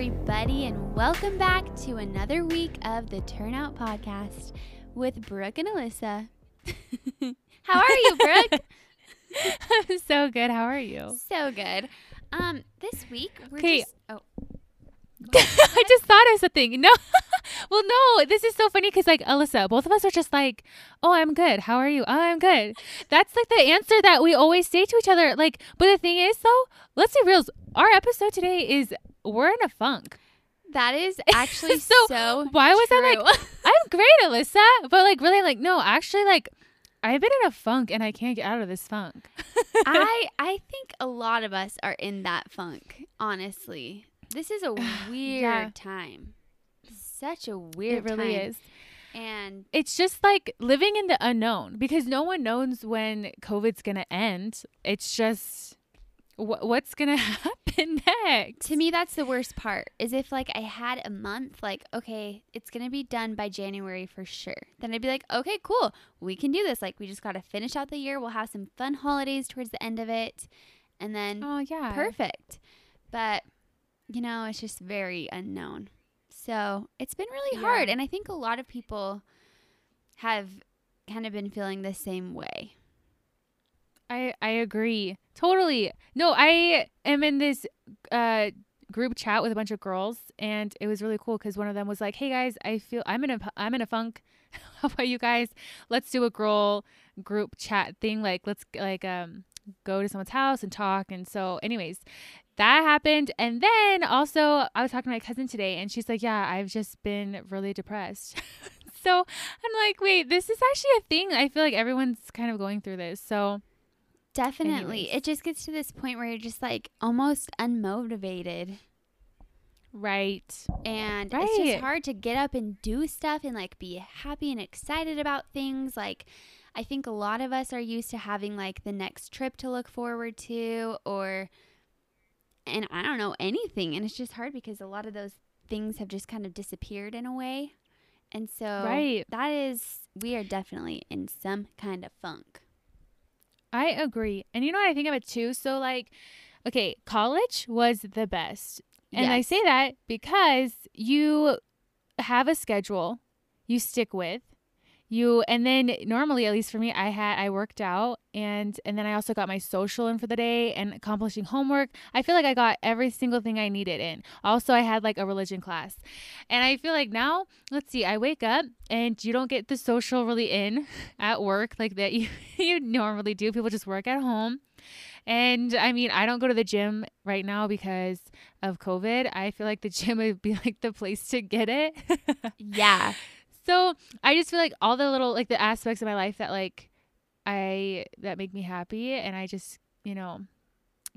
everybody, and welcome back to another week of the Turnout Podcast with Brooke and Alyssa. How are you, Brooke? I'm so good. How are you? so good. Um, this week we're Okay. just oh I just thought of something. No, well, no. This is so funny because, like, Alyssa, both of us are just like, "Oh, I'm good. How are you? Oh, I'm good." That's like the answer that we always say to each other. Like, but the thing is, though, let's be real. Our episode today is we're in a funk. that is actually So, so, Why was I like, I'm great, Alyssa, but like, really, like, no, actually, like, I've been in a funk and I can't get out of this funk. I I think a lot of us are in that funk, honestly. This is a weird Yeah. time. Such a weird it really time. is. And it's just like living in the unknown because no one knows when COVID's gonna end. It's just wh- what's gonna happen next. to me that's the worst part. Is if like I had a month like okay, it's going to be done by January for sure. Then I'd be like, "Okay, cool. We can do this. Like we just got to finish out the year. We'll have some fun holidays towards the end of it." And then oh yeah, perfect. But you know, it's just very unknown. So it's been really Yeah. hard. And I think a lot of people have kind of been feeling the same way. I I agree totally. No, I am in this uh group chat with a bunch of girls, and it was really cool because one of them was like, "Hey guys, I feel I'm in a I'm in a funk. How about you guys? Let's do a girl group chat thing. Like let's like um go to someone's house and talk." And so, anyways, that happened, and then also I was talking to my cousin today, and she's like, "Yeah, I've just been really depressed." so I'm like, "Wait, this is actually a thing. I feel like everyone's kind of going through this." So. Definitely. Anyways. It just gets to this point where you're just like almost unmotivated. Right. And it's just hard to get up and do stuff and like be happy and excited about things. Like, I think a lot of us are used to having like the next trip to look forward to or, and I don't know, anything. And it's just hard because a lot of those things have just kind of disappeared in a way. And so, Right. that is, we are definitely in some kind of funk. I agree. And you know what I think of it too? So like okay, college was the best. And I say that because you have a schedule you stick with. You and then normally at least for me I had I worked out and and then I also got my social in for the day and accomplishing homework. I feel like I got every single thing I needed in. Also I had like a religion class. And I feel like now, let's see, I wake up and you don't get the social really in at work like that you, you normally do. People just work at home. And I mean, I don't go to the gym right now because of COVID. I feel like the gym would be like the place to get it. Yeah. So I just feel like all the little, like the aspects of my life that like I, that make me happy. And I just, you know,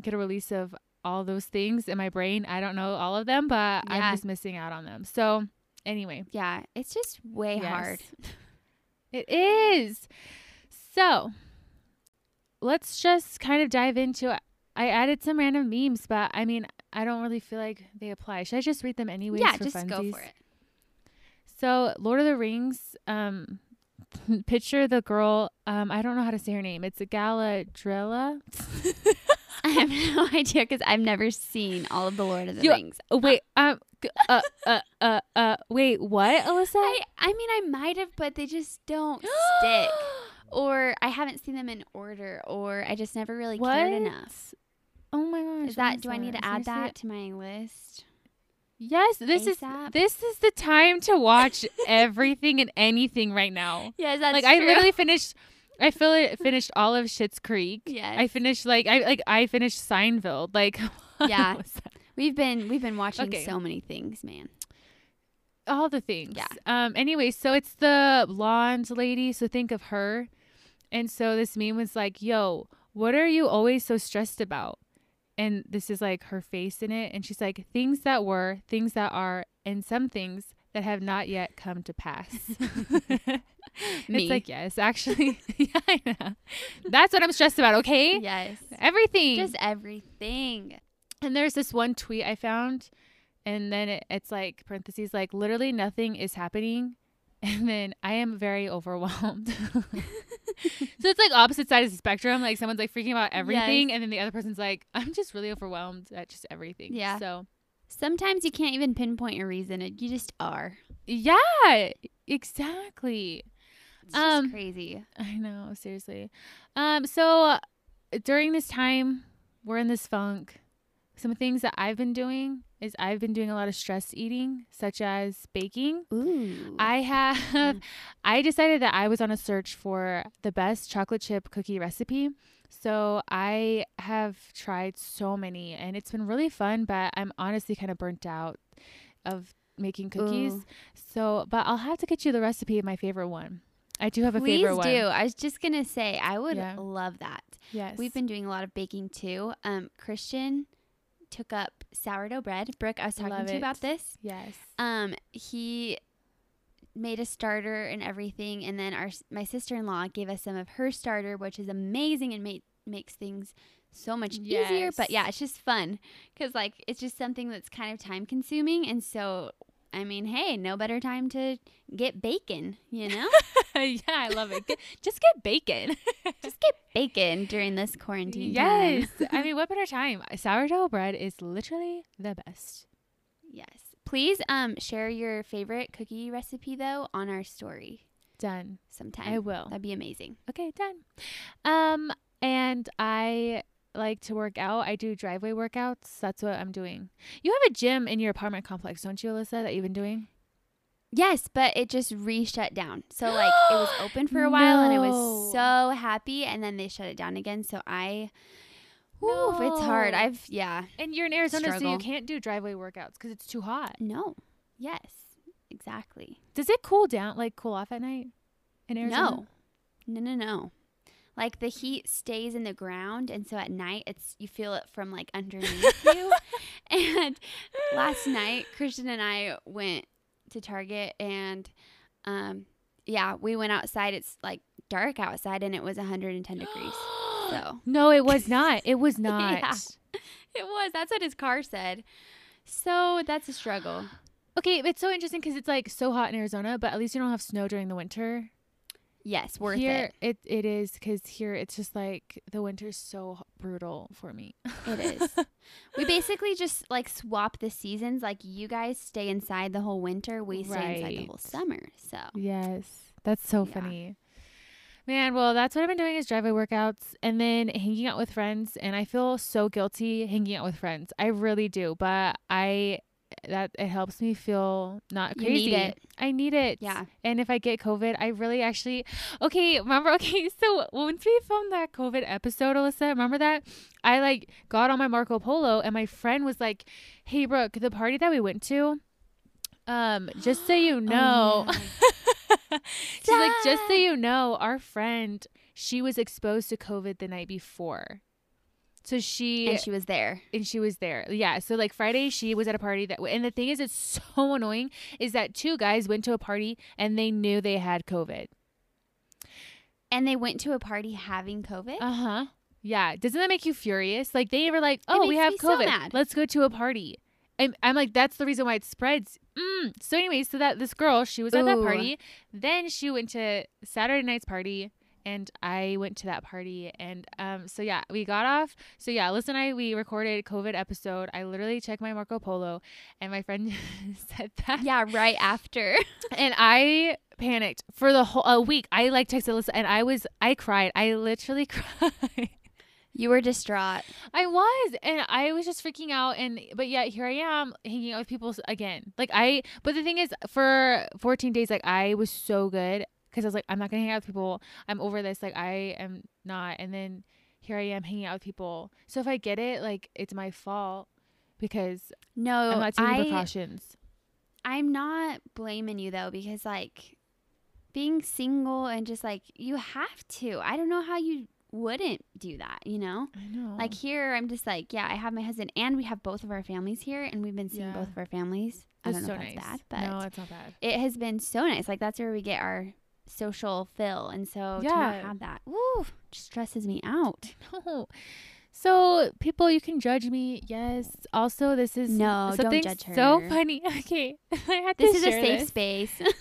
get a release of all those things in my brain. I don't know all of them, but Yeah. I'm just missing out on them. So anyway, Yeah. It's just way Yes. hard. It is. So let's just kind of dive into it. I added some random memes, but I mean, I don't really feel like they apply. Should I just read them anyways? yeah, just go for it. So, Lord of the Rings, um, picture the girl. Um, I don't know how to say her name. It's a Galadriella. I have no idea because I've never seen all of the Lord of the You- Rings. Oh, wait, um, uh, uh, uh, uh, wait, what, Alyssa? I, I mean, I might have, but they just don't stick. Or I haven't seen them in order, or I just never really what? cared enough. Oh my gosh! Is that? Do I need to add that it? to my list? Yes, this ASAP? is this is the time to watch everything and anything right now. Yes, that's like I literally finished. I feel it finished all of Schitt's Creek. Yes. I finished like I like I finished Seinfeld. Like Yeah. we've been we've been watching Okay. so many things, man. all the things. Yeah. Um. Anyway, so it's the blonde lady. So think of her. And so this meme was like, "Yo, what are you always so stressed about?" And this is like her face in it, and she's like, "Things that were, things that are, and some things that have not yet come to pass." Me. It's like, yes, actually, yeah, I know. That's what I'm stressed about. Okay, Yes, everything. just everything. And there's this one tweet I found, and then it, it's like parentheses, like literally nothing is happening. And then I am very overwhelmed. so it's like opposite side of the spectrum. Like someone's like freaking out everything, Yes. and then the other person's like, I'm just really overwhelmed at just everything. Yeah. So Sometimes you can't even pinpoint a reason. You just are. Yeah, exactly. It's Um, just crazy. I know, seriously. Um, so during this time, we're in this funk. Some things that I've been doing is I've been doing a lot of stress eating, such as baking. Ooh. I have Mm. I decided that I was on a search for the best chocolate chip cookie recipe. So I have tried so many and it's been really fun, but I'm honestly kind of burnt out of making cookies. Ooh. So, but I'll have to get you the recipe of my favorite one. I do have a Please favorite one. Please do. I was just gonna say I would Yeah. love that. Yes. We've been doing a lot of baking too. Um, Christian took up sourdough bread. Brooke, I was talking Love to you about this. Yes. Um, he made a starter and everything, and then our my sister in law gave us some of her starter, which is amazing and made makes things so much easier. But yeah, it's just fun because like it's just something that's kind of time consuming, and so. I mean, hey, no better time to get bacon, you know? yeah, I love it. Get- Just get bacon. Just get bacon during this quarantine yes. I mean, what better time? Sourdough bread is literally the best. Yes. Please um share your favorite cookie recipe though on our story Done. sometime. I will. That'd be amazing. Okay, done. Um, and I like to work out. I do driveway workouts. That's what I'm doing. You have a gym in your apartment complex, don't you, Alyssa, that you've been doing? Yes, but it just re-shut down. So like it was open for a while and I was so happy and then they shut it down again. So I Ooh, it's hard. I've yeah. And you're in Arizona, so you can't do driveway workouts because it's too hot. No. Yes. Exactly. Does it cool down, like cool off at night in Arizona? No. No, no, no. Like the heat stays in the ground and so at night it's you feel it from like underneath you. And last night Christian and I went to Target and um yeah, we went outside. It's like dark outside and it was 110 degrees. So No, it was not. It was not. Yeah. it was. That's what his car said. So that's a struggle. Okay, it's so interesting because it's like so hot in Arizona, but at least you don't have snow during the winter. Yes, worth here, it. it. It is because here it's just like the winter's so brutal for me. It is. we basically just like swap the seasons. Like you guys stay inside the whole winter, we stay inside the whole summer. So Yes, that's so Yeah. funny. Man, well, that's what I've been doing is driveway workouts and then hanging out with friends. And I feel so guilty hanging out with friends. I really do, but I that it helps me feel not You crazy. need it. I need it. yeah. And if I get COVID, I really actually okay. Remember, okay. So once we filmed that COVID episode, Alyssa, remember that I like got on my Marco Polo, and my friend was like, "Hey, Brooke, the party that we went to, um, just so you know." Oh, She's like, just so you know, our friend, she was exposed to COVID the night before. So she and she was there. and she was there. Yeah. So like Friday, she was at a party that, and the thing is, it's so annoying is that two guys went to a party and they knew they had COVID. And they went to a party having COVID. Uh huh. Yeah. Doesn't that make you furious? Like they were like, oh, we have me so COVID. Let's go to a party. And I'm like, that's the reason why it spreads. Mm. So anyway, so that this girl, she was at that party. Then she went to Saturday night's party. And I went to that party, and um, so yeah, we got off. So yeah, Liz and I we recorded COVID episode. I literally checked my Marco Polo, and my friend said that, yeah, right after. and I panicked for the whole a week. I like texted Alyssa, and I was I cried. I literally cried. you were distraught. I was, and I was just freaking out, and but yet here I am hanging out with people again. Like I, but the thing is, for 14 days, like I was so good because I was like, I'm not gonna hang out with people. I'm over this. Like I am not, and then here I am hanging out with people. So if I get it, like it's my fault because No, I'm not taking I, precautions. I'm not blaming you though because like being single and just like you have to. I don't know how you wouldn't do that, you know? I know. Like here I'm just like, yeah, I have my husband and we have both of our families here and we've been seeing Yeah. both of our families. I it's don't know so if nice. bad, but no, it's not bad. it has been so nice. Like that's where we get our social fill and so to Yeah. not have that, woo, just stresses me out. No. So people, you can judge me. Yes. Also, this is No, don't something judge so funny. Okay, I had This to is a safe this. space.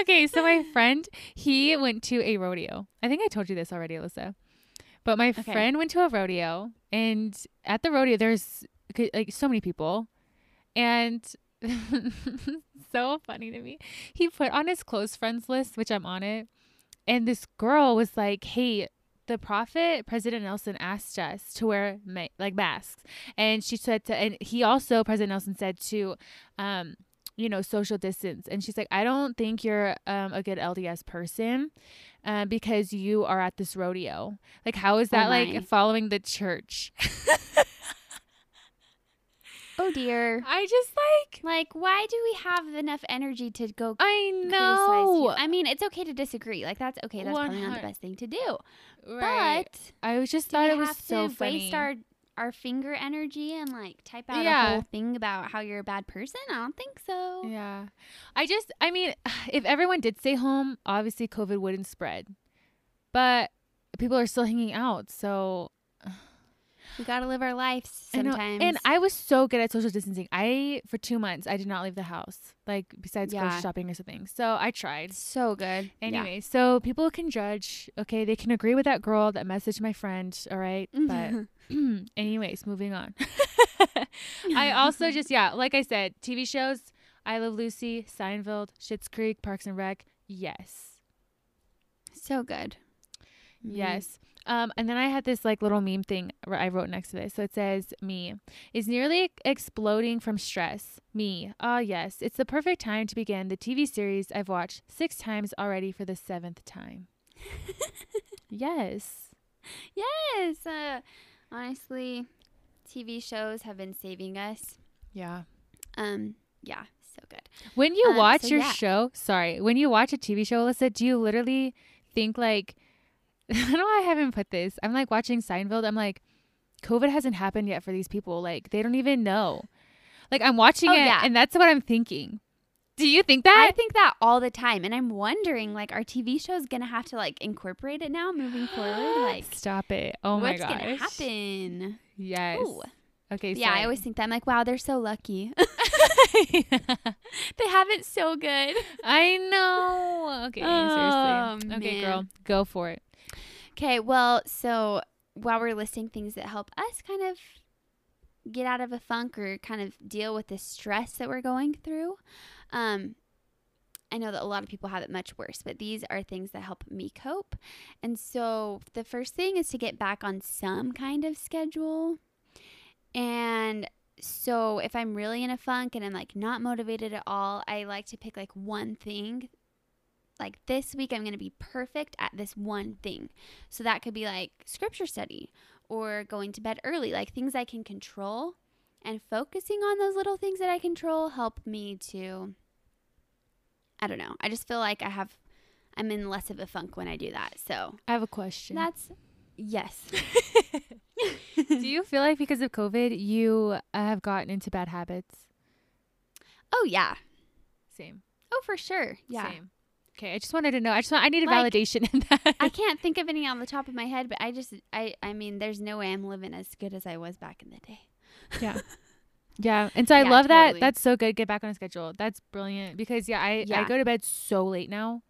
okay, so my friend, he went to a rodeo. I think I told you this already, Alyssa. But my Okay. friend went to a rodeo, and at the rodeo, there's like so many people, and so funny to me. He put on his close friends list, which I'm on it, and this girl was like, "Hey." The prophet President Nelson asked us to wear ma- like masks, and she said to, and he also President Nelson said to, um, you know, social distance. And she's like, I don't think you're um, a good LDS person uh, because you are at this rodeo. Like, how is that Oh like following the church? Oh dear. I just like, Like, why do we have enough energy to go I know. I mean, it's okay to disagree. Like, that's okay. That's probably not the best thing to do. Right. But I was just thought it was so to funny. waste our our finger energy and like type out a whole thing about how you're a bad person? I don't think so. yeah. I just, I mean, if everyone did stay home, obviously COVID wouldn't spread. But people are still hanging out. So We gotta live our lives I know. sometimes. And I was so good at social distancing. I for two months I did not leave the house, like besides Yeah. grocery shopping or something. So I tried. so good. Yeah. Anyway, so people can judge. Okay, they can agree with that girl that messaged my friend. All right, but anyways, moving on. I also just yeah, like I said, TV shows. I Love Lucy, Seinfeld, Schitt's Creek, Parks and Rec. Yes, so good. Mhm. Yes. Um, and then I had this like little meme thing I wrote next to this. So it says, "Me is nearly exploding from stress. Me, ah yes, it's the perfect time to begin the TV series I've watched six times already for the seventh time." yes. Yes. Uh, honestly, TV shows have been saving us. Yeah. Um. Yeah. So good. When you Um, watch so your yeah. show, sorry, when you watch a TV show, Alyssa, do you literally think like, I don't know why I haven't put this. I'm like watching Seinfeld. I'm like, COVID hasn't happened yet for these people. Like they don't even know. Like I'm watching Oh, it, yeah. and that's what I'm thinking. Do you think that? I think that all the time, and I'm wondering, like, our TV show's gonna have to like incorporate it now, moving forward. Like, stop it! Oh my god. what's gosh! gonna happen? Yes. Ooh. Okay. Yeah, I always think that. I'm like, wow, they're so lucky. they have it so good. I know. Okay. Oh, seriously. Okay, girl, go for it. Okay, well, so while we're listing things that help us kind of get out of a funk or kind of deal with the stress that we're going through, um, I know that a lot of people have it much worse, but these are things that help me cope. And so the first thing is to get back on some kind of schedule. And so if I'm really in a funk and I'm like not motivated at all, I like to pick like one thing. Like this week, I'm going to be perfect at this one thing. So that could be like scripture study or going to bed early, like things I can control. And focusing on those little things that I control help me to, I don't know. I just feel like I have, I'm in less of a funk when I do that. So I have a question. that's, yes. Do you feel like because of COVID, you uh, have gotten into bad habits? Oh, yeah. Same. Oh, for sure. Yeah. Same. Okay, I just wanted to know. I just want. I needed Like, validation in that. I can't think of any on the top of my head, but I just, I, I mean, there's no way I'm living as good as I was back in the day. yeah. Yeah, and so I Yeah, love that. That's so good. Get back on a schedule. That's brilliant because yeah, I I go to bed so late now.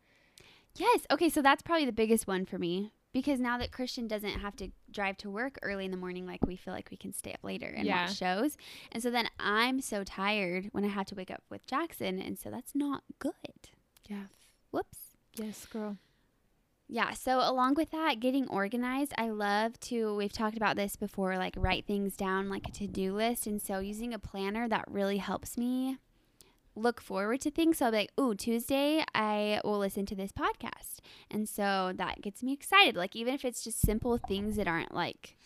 Yes. Okay. So that's probably the biggest one for me because now that Christian doesn't have to drive to work early in the morning, like we feel like we can stay up later and Yeah. watch shows. And so then I'm so tired when I have to wake up with Jackson. And so that's not good. Yeah. Whoops. Yes, girl. Yeah. So along with that, getting organized, I love to, we've talked about this before, like write things down like a to do list. And so using a planner that really helps me look forward to things. So I'll be like, ooh, Tuesday, I will listen to this podcast. And so that gets me excited. Like, even if it's just simple things that aren't like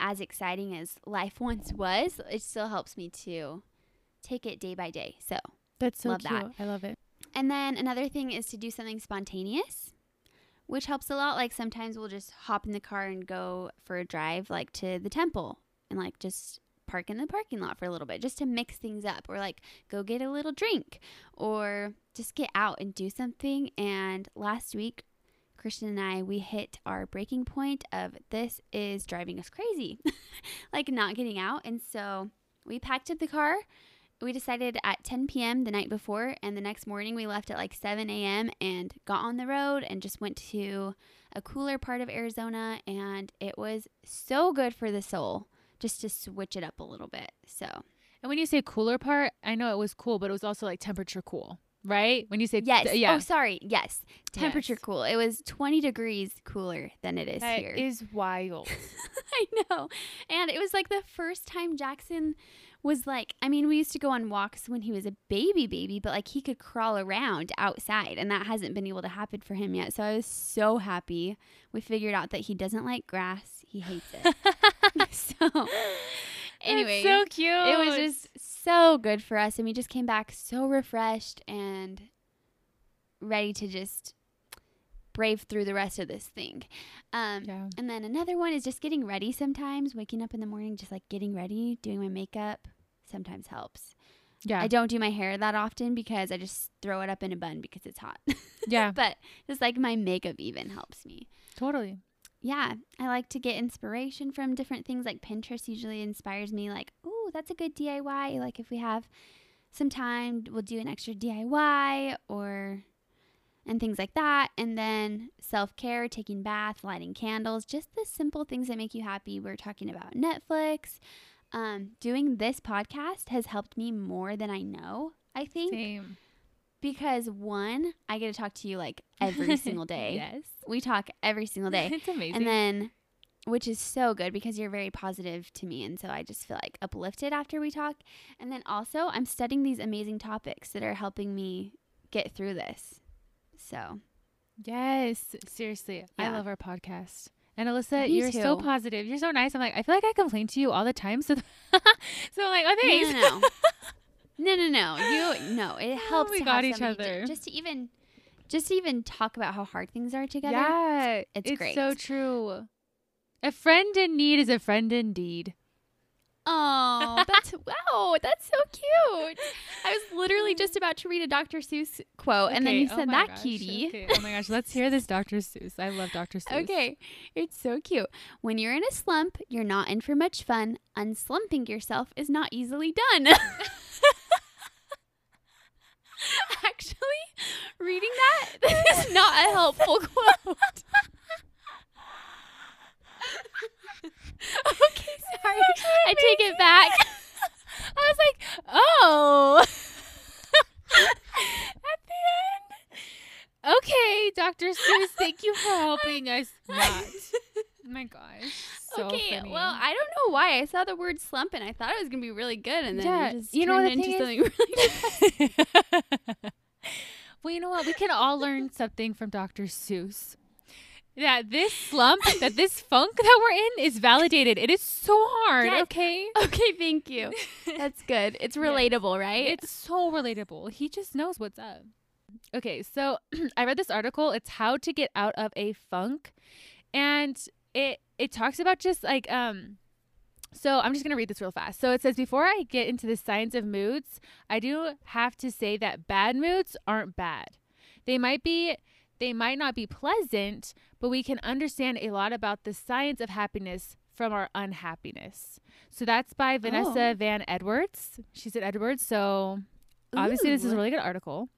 as exciting as life once was, it still helps me to take it day by day. So, That's so Love cute. that. I love it. And then another thing is to do something spontaneous, which helps a lot. Like sometimes we'll just hop in the car and go for a drive, like to the temple, and like just park in the parking lot for a little bit, just to mix things up, or like go get a little drink, or just get out and do something. And last week, Christian and I, we hit our breaking point of this is driving us crazy, like not getting out. And so we packed up the car we decided at 10 p.m. the night before, and the next morning we left at like 7 a.m. and got on the road and just went to a cooler part of Arizona, and it was so good for the soul just to switch it up a little bit. So, And when you say cooler part, I know it was cool, but it was also like temperature cool, right? When you say yes. Oh, yeah, Oh, sorry. Yes. Temperature Yes. cool. It was 20 degrees cooler than it is that here. is wild. I know. And it was like the first time Jackson was like, I mean, we used to go on walks when he was a baby baby, but like he could crawl around outside and that hasn't been able to happen for him yet. So I was so happy. We figured out that he doesn't like grass. He hates it. so anyway, so cute. it was just so good for us and we just came back so refreshed and ready to just brave through the rest of this thing. Um yeah. and then another one is just getting ready sometimes, waking up in the morning, just like getting ready, doing my makeup sometimes helps. Yeah. I don't do my hair that often because I just throw it up in a bun because it's hot. yeah. but just like my makeup even helps me. Totally. Yeah, I like to get inspiration from different things. Like Pinterest usually inspires me, like, oh, that's a good DIY. Like if we have some time, we'll do an extra DIY or and things like that. And then self care, taking bath, lighting candles, just the simple things that make you happy. We're talking about Netflix. Um, doing this podcast has helped me more than I know. I think Same. because one, I get to talk to you like every single day. yes. We talk every single day. it's amazing. And then, which is so good because you're very positive to me. And so I just feel like uplifted after we talk. And then also, I'm studying these amazing topics that are helping me get through this. So, yes. Seriously. I love our podcast. And Alyssa, Me you're so positive. You're so nice. I'm like, I feel like I complain to you all the time. So, so I'm like, oh, thanks. no, no, no, no, no. You, no, it oh, helps we to got each other. To, just to even, just to even talk about how hard things are together. Yeah, It's it's great. so true. A friend in need is a friend indeed. Oh, that's wow, that's so cute. I was literally just mm. about to read a Dr. Seuss quote, and then you oh said my that, gosh, cutie. Okay. Oh my gosh, let's hear this Dr. Seuss. I love Dr. Seuss. Okay, it's so cute. When you're in a slump, you're not in for much fun. Unslumping yourself is not easily done. Actually, reading that is not a helpful quote. Okay, sorry. I take it back. I was like, oh. At the end. Okay, Dr. Seuss, thank you for helping us not. Oh my gosh. So okay, funny. well, I don't know why I saw the word slump and I thought it was gonna be really good, and then Yeah, it just you know, into something really. well, you know what? We can all learn something from Dr. Seuss. Yeah, this slump, that this funk that we're in is validated. It is so hard, Yes. okay? okay, thank you. That's good. It's relatable, right? It's so relatable. He just knows what's up. Okay, so I read this article. It's how to get out of a funk, and it it talks about just like um. So I'm just gonna read this real fast. So it says before I get into the science of moods, I do have to say that bad moods aren't bad. They might be. They might not be pleasant, but we can understand a lot about the science of happiness from our unhappiness. So that's by Vanessa Oh. Van Edwards. She's at Edwards. So obviously this is a really good article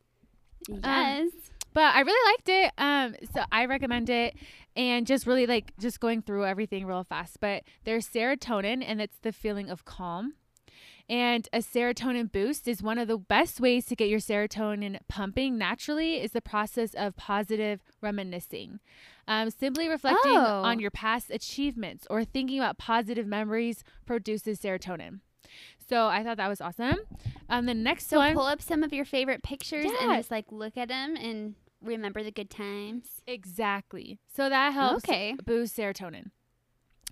yes. but i really liked it um so i recommend it and just really like just going through everything real fast but there's serotonin and it's the feeling of calm and a serotonin boost is one of the best ways to get your serotonin pumping naturally is the process of positive reminiscing um, simply reflecting Oh. on your past achievements or thinking about positive memories produces serotonin so i thought that was awesome um, the next So one pull up some of your favorite pictures and just like look at them and remember the good times. Exactly. So that helps Okay. boost serotonin.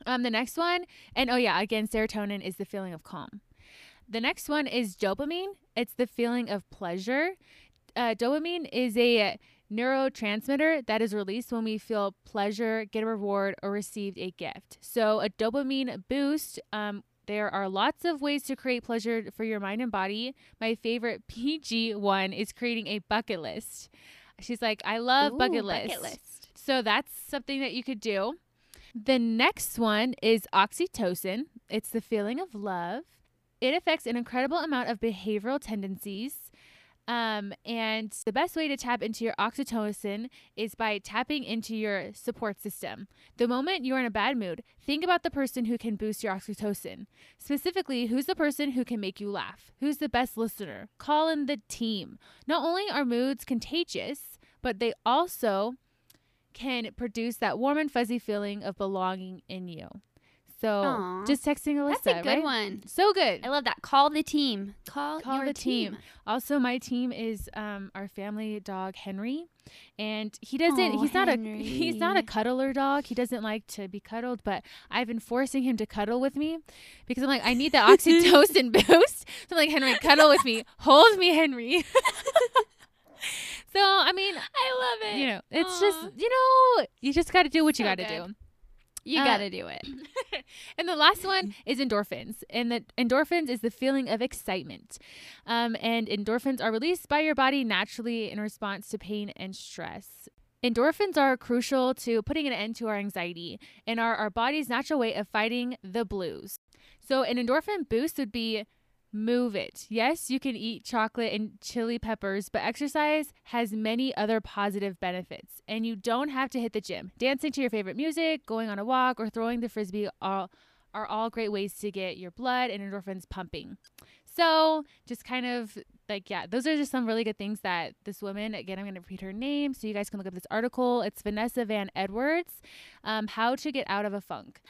Um, the next one, and oh yeah, again, serotonin is the feeling of calm. The next one is dopamine. It's the feeling of pleasure. Uh, dopamine is a neurotransmitter that is released when we feel pleasure, get a reward, or received a gift. So a dopamine boost. Um, there are lots of ways to create pleasure for your mind and body. My favorite PG one is creating a bucket list. She's like, I love Ooh, bucket list. Bucket list. So that's something that you could do. The next one is oxytocin. It's the feeling of love. It affects an incredible amount of behavioral tendencies. Um, and the best way to tap into your oxytocin is by tapping into your support system. The moment you're in a bad mood, think about the person who can boost your oxytocin. Specifically, who's the person who can make you laugh? Who's the best listener? Call in the team. Not only are moods contagious, but they also can produce that warm and fuzzy feeling of belonging in you. So Aw. just texting Alyssa, That's a good right? one. So good. I love that. Call the team. Call, Call your the team. Also, my team is um, our family dog Henry, and he doesn't. Aw, he's not a he's not a cuddler dog. He doesn't like to be cuddled, but I've been forcing him to cuddle with me because I'm like I need the oxytocin boost. So I'm like Henry, cuddle with me, hold me, Henry. so I mean, I love it. you know, it's Aw. just you know, you just got to do what you So got to do. You Uh, gotta do it. and the last one is endorphins. And the endorphins is the feeling of excitement. Um, and endorphins are released by your body naturally in response to pain and stress. Endorphins are crucial to putting an end to our anxiety and are our body's natural way of fighting the blues. So, an endorphin boost would be move it. Yes, you can eat chocolate and chili peppers, but exercise has many other positive benefits. And you don't have to hit the gym. Dancing to your favorite music, going on a walk, or throwing the frisbee are, are all great ways to get your blood and endorphins pumping. So, just kind of like, yeah, those are just some really good things that this woman, again, I'm going to read her name so you guys can look up this article. It's Vanessa Van Edwards, um, How to Get Out of a Funk.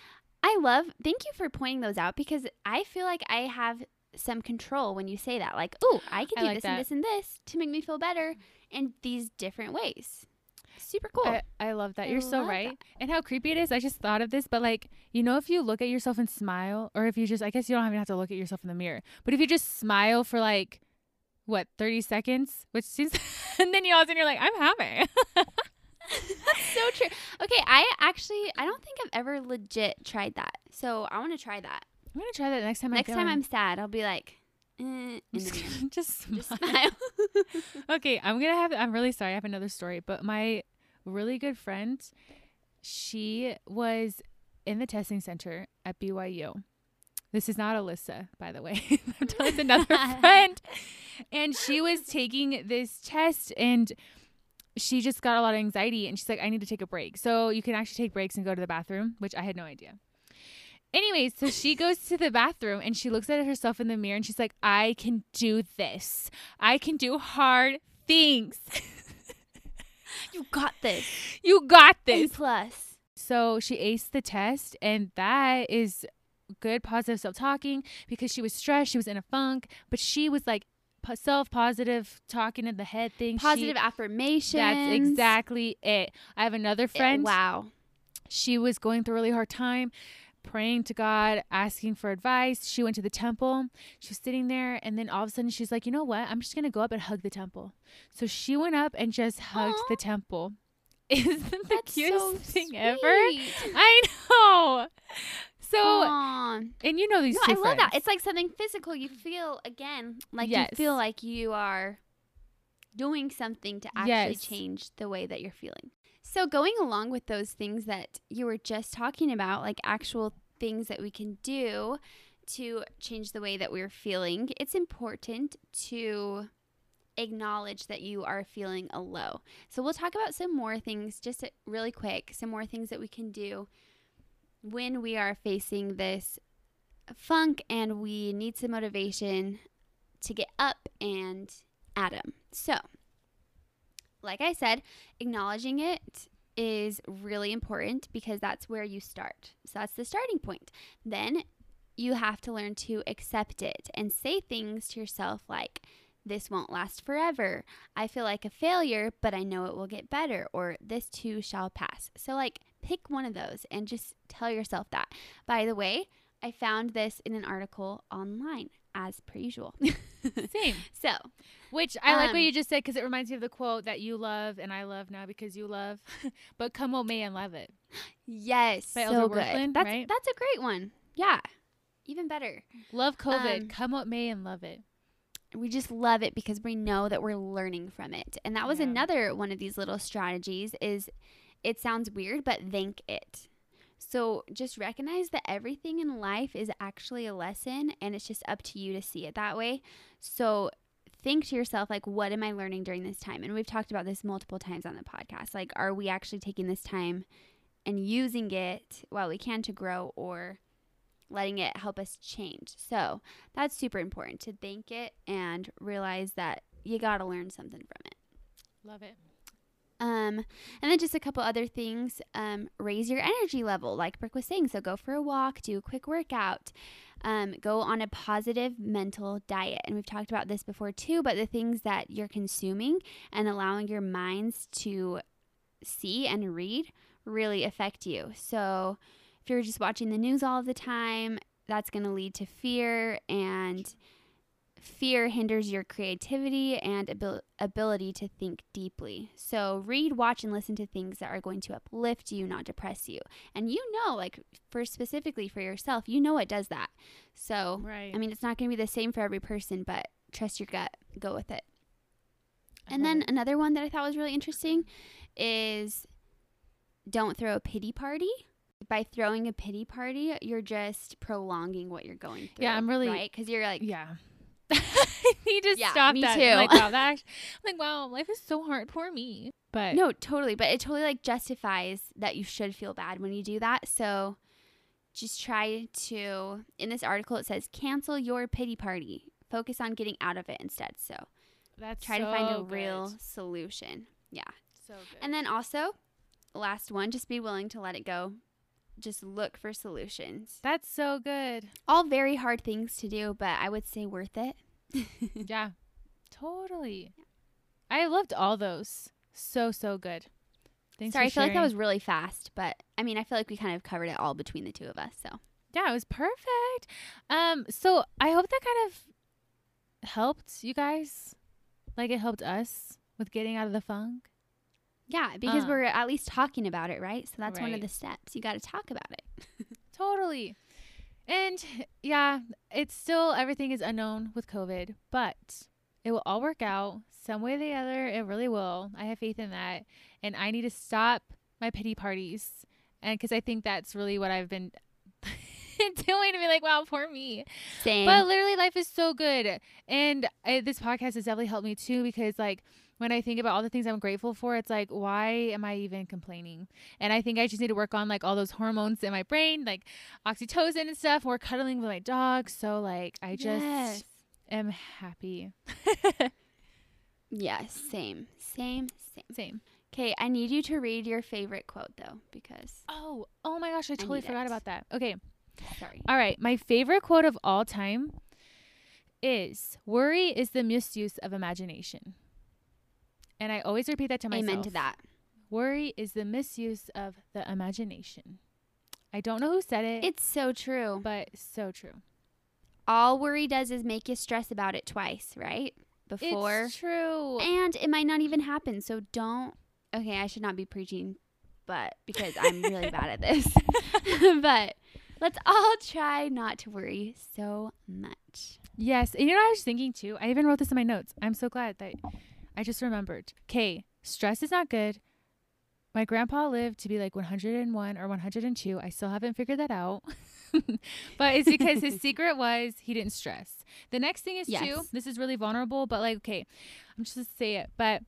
I love. Thank you for pointing those out because I feel like I have some control when you say that. Like, oh, I can I do like this that. and this and this to make me feel better in these different ways. Super cool. I, I love that. I You're so right. that. And how creepy it is. I just thought of this, but like, you know, if you look at yourself and smile, or if you just, I guess you don't even have to look at yourself in the mirror, but if you just smile for like, what, 30 seconds, which seems, and then you're all of a sudden you're like, I'm happy. That's so true. Okay, I actually I don't think I've ever legit tried that. So I want to try that. I'm to try that next time Next I'm time I'm sad, I'll be like, eh, just, just smile. Just smile. okay, I'm gonna have. I'm really sorry. I have another story, but my really good friend, she was in the testing center at BYU. This is not Alyssa, by the way. I'm telling it's another friend, and she was taking this test and. She just got a lot of anxiety and she's like, I need to take a break. So you can actually take breaks and go to the bathroom, which I had no idea. Anyways, so she goes to the bathroom and she looks at herself in the mirror and she's like, I can do this. I can do hard things. you got this. you got A this. plus. So she aced the test, and that is good positive self talking because she was stressed. She was in a funk, but she was like self positive talking in the head thing. Positive affirmations. that's exactly it. I have another friend. Wow. she was going through a really hard time praying to god asking for advice she went to the temple she was sitting there and then all of a sudden she's like you know what i'm just gonna go up and hug the temple so she went up and just hugged Aw. the temple isn't the That's cutest so thing ever i know so Aw. and you know these No, I love that. It's like something physical. You feel again, like Yes. you feel like you are doing something to actually Yes. change the way that you're feeling. So going along with those things that you were just talking about, like actual things that we can do to change the way that we're feeling, it's important to acknowledge that you are feeling a low. So we'll talk about some more things just really quick, some more things that we can do when we are facing this funk and we need some motivation to get up and at 'em. So, like I said, acknowledging it is really important because that's where you start. So, that's the starting point. Then you have to learn to accept it and say things to yourself like, this won't last forever. I feel like a failure, but I know it will get better, or this too shall pass. So, like, pick one of those and just tell yourself that. By the way, I found this in an article online, as per usual. same so, which i like what Um, you just said because it reminds me of the quote that you love and i love now because you love but come what may and love it yes, By so good. That's right? that's a great one. Yeah, even better. love covid Um, come what may and love it we just love it because we know that we're learning from it and that was Yeah. another one of these little strategies is it sounds weird but thank it so just recognize that everything in life is actually a lesson and it's just up to you to see it that way so think to yourself, like, what am I learning during this time? And we've talked about this multiple times on the podcast. Like, are we actually taking this time and using it while we can to grow or letting it help us change? So that's super important to think it and realize that you got to learn something from it. Love it. Um, and then just a couple other things. Um, raise your energy level, like Brooke was saying. So go for a walk, do a quick workout, um, go on a positive mental diet. And we've talked about this before too, but the things that you're consuming and allowing your minds to see and read really affect you. So if you're just watching the news all the time, that's going to lead to fear and fear hinders your creativity and abil- ability to think deeply. So, read, watch, and listen to things that are going to uplift you, not depress you. And you know, like, for specifically for yourself, you know it does that. So, Right. I mean, it's not going to be the same for every person, but trust your gut, go with it. I And then it. another one that I thought was really interesting is don't throw a pity party. By throwing a pity party, you're just prolonging what you're going through. Yeah, I'm really- right because you're like, yeah. I need to Yeah, stop me that. too. I'm like, wow, that I'm like, wow, life is so hard. Poor me. But No, totally. But it totally like justifies that you should feel bad when you do that. So just try to, in this article, it says cancel your pity party. Focus on getting out of it instead. So that's try to find a so real solution. Yeah. So good. And then also, last one, just be willing to let it go. Just look for solutions. that's so good. All very hard things to do, but I would say worth it. Yeah, totally. I loved all those. So so good. Thanks Sorry, I feel like that was really fast, but I mean, I feel like we kind of covered it all between the two of us. So yeah, it was perfect. Um, so I hope that kind of helped you guys. Like it helped us with getting out of the funk. Yeah, because Uh. we're at least talking about it, right? So that's one of the steps. You got to talk about it. Totally. And yeah, it's still everything is unknown with COVID, but it will all work out some way or the other. It really will. I have faith in that. And I need to stop my pity parties. And because I think that's really what I've been doing to be like, wow, poor me. Same. But literally, life is so good. And I, this podcast has definitely helped me too because, like, when I think about all the things I'm grateful for, it's like, why am I even complaining? And I think I just need to work on like all those hormones in my brain, like oxytocin and stuff, more cuddling with my dog. So, like, I just Yes. am happy. Yes, same. Same, same. Same. Okay, I need you to read your favorite quote though, because Oh, oh my gosh, I totally need forgot it. about that. Okay. sorry. All right. My favorite quote of all time is worry is the misuse of imagination. And I always repeat that to myself. Amen to that. Worry is the misuse of the imagination. I don't know who said it, It's so true. but so true. All worry does is make you stress about it twice, right? Before It's true. and it might not even happen. So don't. Okay, I should not be preaching, but because I'm really bad at this. but let's all try not to worry so much. Yes. And you know what I was thinking too? I even wrote this in my notes. I'm so glad that I just remembered. Okay, stress is not good. My grandpa lived to be like 101 or 102. I still haven't figured that out. but it's because his secret was he didn't stress. The next thing is too, this is really vulnerable, but like, okay, I'm just gonna say it. But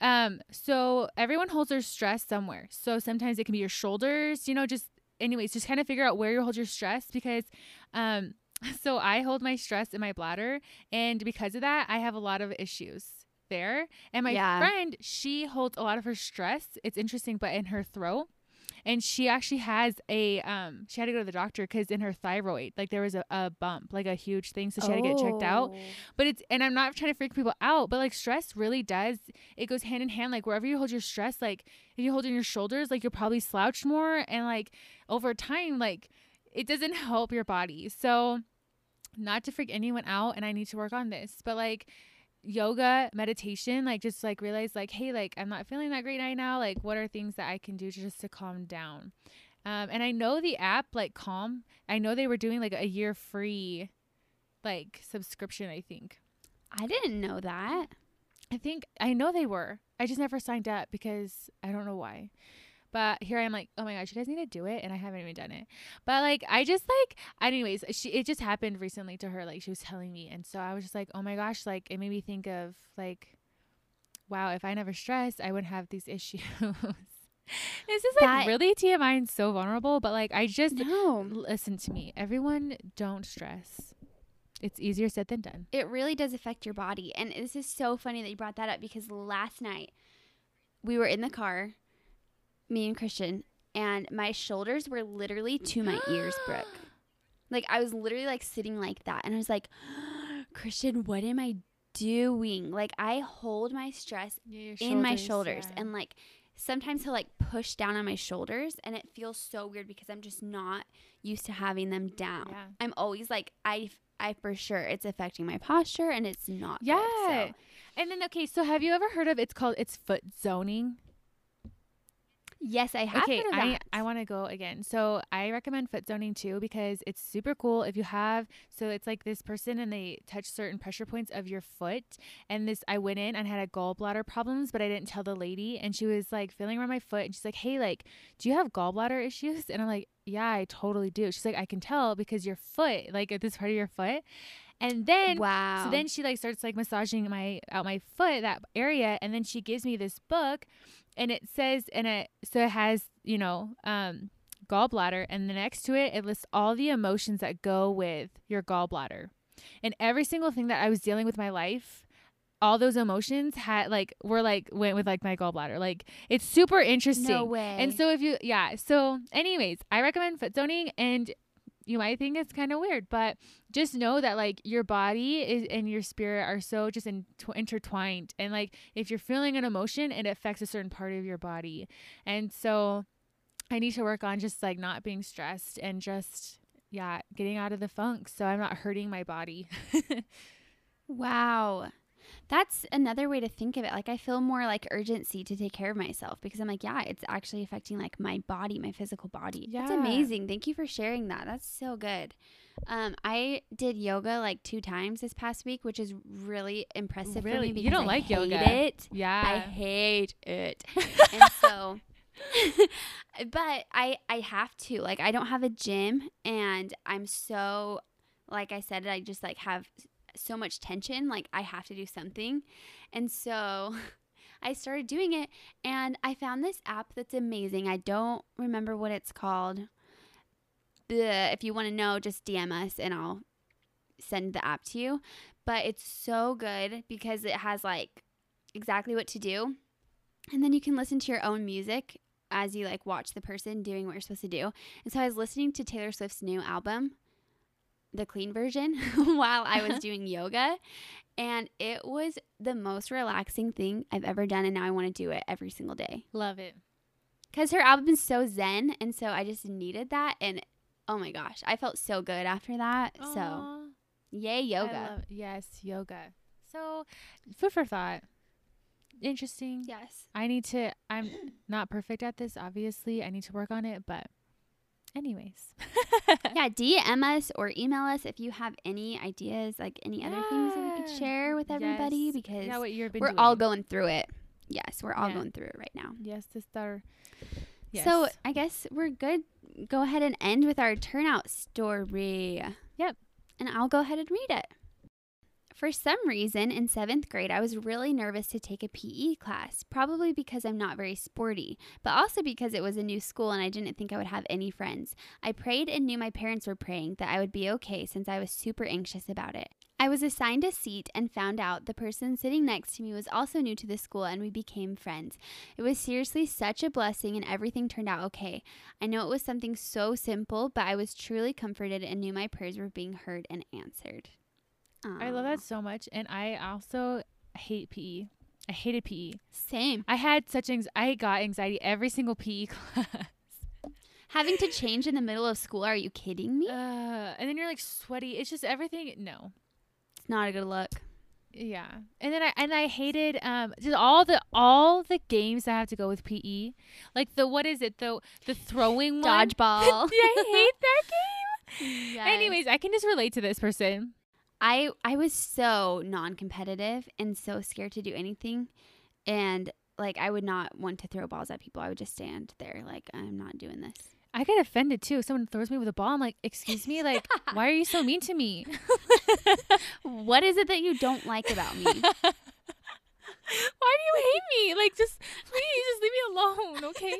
um, so everyone holds their stress somewhere. So sometimes it can be your shoulders, you know, just anyways, just kind of figure out where you hold your stress because um so I hold my stress in my bladder and because of that I have a lot of issues there. And my Yeah. friend, she holds a lot of her stress. It's interesting, but in her throat. And she actually has a um she had to go to the doctor because in her thyroid, like there was a, a bump, like a huge thing. So she had to get checked out. Oh. But it's and I'm not trying to freak people out, but like stress really does it goes hand in hand. Like wherever you hold your stress, like if you hold in your shoulders, like you're probably slouched more and like over time, like it doesn't help your body. So not to freak anyone out and I need to work on this. But like yoga, meditation, like just like realize like, hey, like I'm not feeling that great right now. Like what are things that I can do just to calm down? Um, and I know the app like Calm, I know they were doing like a year free like subscription, I think. I didn't know that. I think I know they were. I just never signed up because I don't know why. But here I am like, oh my gosh, you guys need to do it, and I haven't even done it. But like, I just like, anyways, she it just happened recently to her. Like she was telling me, and so I was just like, oh my gosh, like it made me think of like, wow, if I never stressed, I wouldn't have these issues. this is like That- really TMI and so vulnerable, but like I just No. listen to me. Everyone, don't stress. It's easier said than done. It really does affect your body. And this is so funny that you brought that up because last night we were in the car, me and Christian, and my shoulders were literally to my ears, Brooke. Like I was literally like sitting like that. And I was like, Christian, what am I doing? Like I hold my stress in my shoulders and like sometimes he'll like push down on my shoulders and it feels so weird because I'm just not used to having them down. Yeah. I'm always like I I for sure it's affecting my posture and it's not good, Yeah. so. And then okay, so have you ever heard of it's called it's foot zoning? Yes, I have okay, I. I want to go again. So I recommend foot zoning too because it's super cool. If you have, so it's like this person and they touch certain pressure points of your foot. And this, I went in and had a gallbladder problems, but I didn't tell the lady. And she was like feeling around my foot, and she's like, "Hey, like, do you have gallbladder issues?" And I'm like, "Yeah, I totally do." She's like, "I can tell because your foot, like at this part of your foot." And then wow. so then she like starts like massaging my out my foot that area, and then she gives me this book, and it says and it so it has you know um gallbladder, and the next to it it lists all the emotions that go with your gallbladder, and every single thing that I was dealing with in my life. All those emotions had like were like went with like my gallbladder. Like it's super interesting. no way. And so if you yeah, so anyways, I recommend foot zoning and you might think it's kind of weird, but just know that like your body is and your spirit are so just in, intertwined and like if you're feeling an emotion it affects a certain part of your body. And so I need to work on just like not being stressed and just yeah, getting out of the funk so I'm not hurting my body. wow. That's another way to think of it. Like I feel more like urgency to take care of myself because I'm like, yeah, it's actually affecting like my body, my physical body. That's amazing. Thank you for sharing that. That's so good. Um, I did yoga like two times this past week, which is really impressive for Really? me You don't I like hate yoga. It. yeah. I hate it. and so but I I have to. Like I don't have a gym and I'm so like I said I just like have so much tension like I have to do something. And so I started doing it and I found this app that's amazing. I don't remember what it's called. Bleh, if you want to know just DM us and I'll send the app to you. But it's so good because it has like exactly what to do. And then you can listen to your own music as you like watch the person doing what you're supposed to do. And so I was listening to Taylor Swift's new album, the clean version, while I was doing yoga. And it was the most relaxing thing I've ever done. And now I want to do it every single day. Love it. Because her album is so zen. And so I just needed that. And oh my gosh, I felt so good after that. So Aw. yay, I yoga. love- yes, yoga. So, food for thought. Interesting. yes. I need to. I'm not perfect at this. Obviously, I need to work on it. But, anyways. yeah, DM us or email us if you have any ideas, like any other things that we could share with everybody Yes. because yeah, what been we're doing. all going through it. Yes, we're all Yeah. going through it right now. Yes, this our. Yes. So I guess we're good. Go ahead and end with our turnout story. Yep. And I'll go ahead and read it. For some reason, in seventh grade, I was really nervous to take a PE class, probably because I'm not very sporty, but also because it was a new school and I didn't think I would have any friends. I prayed and knew my parents were praying that I would be okay since I was super anxious about it. I was assigned a seat and found out the person sitting next to me was also new to the school and we became friends. It was seriously such a blessing and everything turned out okay. I know it was something so simple, but I was truly comforted and knew my prayers were being heard and answered. I love that so much, and I also hate PE. I hated PE. Same. I had such anx- I got anxiety every single PE class. Having to change in the middle of school, are you kidding me? Uh, and then you're like sweaty. It's just everything. No. It's not a good look. Yeah. And then I and I hated um just all the all the games that have to go with PE. Like the what is it? The the throwing one. Dodgeball. yeah, I hate that game. Yes. Anyways, I can just relate to this person. I I was so non-competitive and so scared to do anything and like I would not want to throw balls at people. I would just stand there like I'm not doing this. I get offended too. If someone throws me with a ball, I'm like, excuse me, like, why are you so mean to me? What is it that you don't like about me? Why do you hate me? Like, just please, just leave me alone, okay?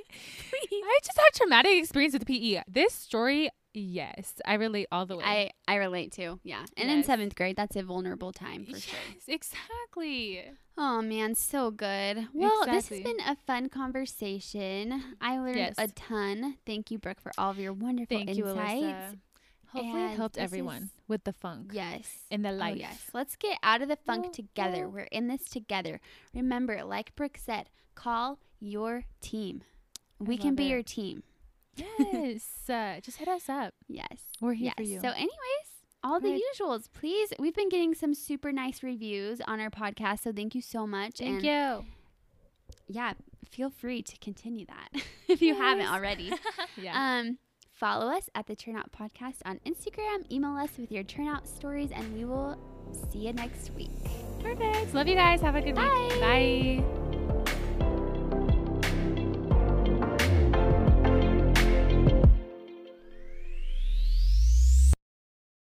please. I just had traumatic experience with PE. This story, yes, I relate all the way. I I relate too. Yeah. And in 7th grade, that's a vulnerable time for sure. exactly. Oh man, so good. Well, this has been a fun conversation. I learned Yes. a ton. Thank you, Brooke, for all of your wonderful Thank you, insights. Alyssa. Hopefully, And it helped everyone is- with the funk Yes. in the Oh, yes. Let's get out of the funk Oh, together. oh. We're in this together. Remember, like Brooke said, call your team. We can be it. your team. Yes, uh, just hit us up. Yes. We're here yes. for you. So, anyways, all the usuals. Please, we've been getting some super nice reviews on our podcast. So, thank you so much. Thank and you. yeah, feel free to continue that if you haven't already. yeah. Um, follow us at the Turnout Podcast on Instagram. Email us with your turnout stories, and we will see you next week. Perfect. Love you guys. Have a good Bye. week. Bye.